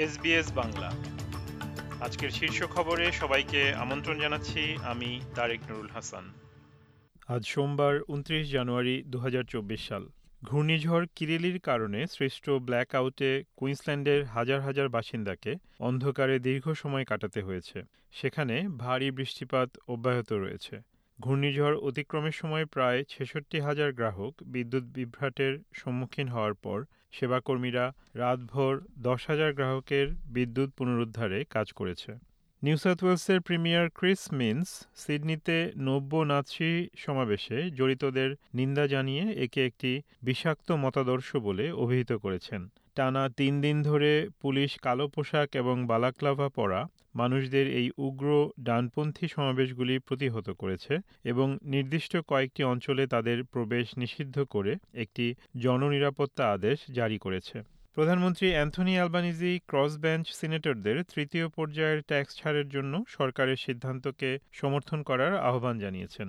SBS Bangla. আজকের শীর্ষ খবরে সবাইকে আমন্ত্রণ জানাচ্ছি, আমি তারেক নুরুল হাসান। আজ সোমবার, উনত্রিশ জানুয়ারি দুহাজার চব্বিশ সাল। ঘূর্ণিঝড় কিরেলির কারণে সৃষ্ট ব্ল্যাক আউটে কুইন্সল্যান্ডের হাজার হাজার বাসিন্দাকে অন্ধকারে দীর্ঘ সময় কাটাতে হয়েছে। সেখানে ভারী বৃষ্টিপাত অব্যাহত রয়েছে। ঘূর্ণিঝড় অতিক্রমের সময় প্রায় ছেষট্টি হাজার গ্রাহক বিদ্যুৎ বিভ্রাটের সম্মুখীন হওয়ার পর সেবাকর্মীরা রাতভর দশ হাজার গ্রাহকের বিদ্যুৎ পুনরুদ্ধারে কাজ করেছে। নিউ সাউথ ওয়েলসের প্রিমিয়ার ক্রিস মিন্স সিডনিতে নব্য নাৎসি সমাবেশে জড়িতদের নিন্দা জানিয়ে একে একটি বিষাক্ত মতাদর্শ বলে অভিহিত করেছেন। টানা তিন দিন ধরে পুলিশ কালো পোশাক এবং বালাক্লাভা পরা মানুষদের এই উগ্র ডানপন্থী সমাবেশগুলি প্রতিহত করেছে এবং নির্দিষ্ট কয়েকটি অঞ্চলে তাদের প্রবেশ নিষিদ্ধ করে একটি জননিরাপত্তা আদেশ জারি করেছে। প্রধানমন্ত্রী অ্যান্থনি অ্যালবানিজি ক্রস বেঞ্চ সিনেটরদের তৃতীয় পর্যায়ের ট্যাক্স ছাড়ের জন্য সরকারের সিদ্ধান্তকে সমর্থন করার আহ্বান জানিয়েছেন।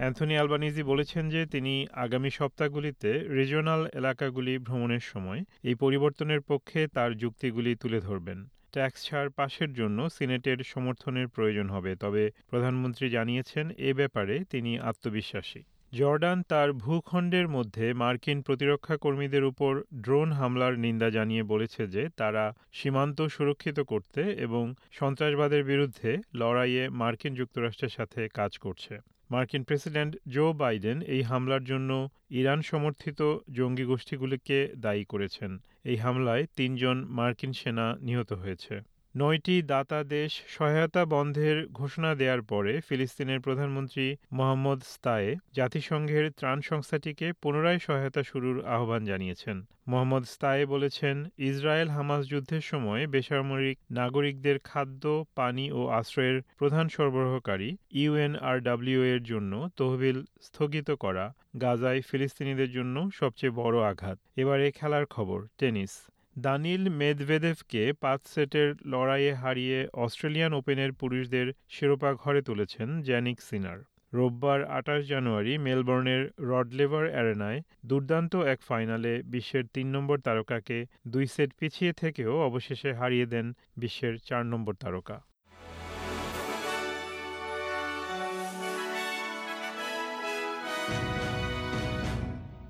অ্যান্থনি অ্যালবানিজি বলেছেন যে তিনি আগামী সপ্তাহগুলিতে রিজিওনাল এলাকাগুলি ভ্রমণের সময় এই পরিবর্তনের পক্ষে তার যুক্তিগুলি তুলে ধরবেন। ট্যাক্স ছাড় পাশের জন্য সিনেটের সমর্থনের প্রয়োজন হবে, তবে প্রধানমন্ত্রী জানিয়েছেন এ ব্যাপারে তিনি আত্মবিশ্বাসী। জর্ডান তার ভূখণ্ডের মধ্যে মার্কিন প্রতিরক্ষা কর্মীদের উপর ড্রোন হামলার নিন্দা জানিয়ে বলেছে যে তারা সীমান্ত সুরক্ষিত করতে এবং সন্ত্রাসবাদের বিরুদ্ধে লড়াইয়ে মার্কিন যুক্তরাষ্ট্রের সাথে কাজ করছে। মার্কিন প্রেসিডেন্ট জো বাইডেন এই হামলার জন্য ইরান সমর্থিত জঙ্গি গোষ্ঠীগুলিকে দায়ী করেছেন। এই হামলায় তিনজন মার্কিন সেনা নিহত হয়েছে। নয়টি দাতা দেশ সহায়তা বন্ধের ঘোষণা দেওয়ার পরে ফিলিস্তিনের প্রধানমন্ত্রী মোহাম্মদ স্তায়ে জাতিসংঘের ত্রাণ সংস্থাটিকে পুনরায় সহায়তা শুরুর আহ্বান জানিয়েছেন। মোহাম্মদ স্তায়ে বলেছেন, ইসরায়েল হামাস যুদ্ধের সময় বেসামরিক নাগরিকদের খাদ্য, পানি ও আশ্রয়ের প্রধান সরবরাহকারী ইউএনআরডব্লিউ এর জন্য তহবিল স্থগিত করা গাজায় ফিলিস্তিনিদের জন্য সবচেয়ে বড় আঘাত। এবারে খেলার খবর, টেনিস। দানিল মেদভেদেভকে পাঁচ সেটের লড়াইয়ে হারিয়ে অস্ট্রেলিয়ান ওপেনের পুরুষদের শিরোপা ঘরে তুলেছেন জ্যানিক সিনার। রোববার আঠাশ জানুয়ারি মেলবোর্নের রডলেভার অ্যারেনায় দুর্দান্ত এক ফাইনালে বিশ্বের তিন নম্বর তারকাকে দুই সেট পিছিয়ে থেকেও অবশেষে হারিয়ে দেন বিশ্বের চার নম্বর তারকা।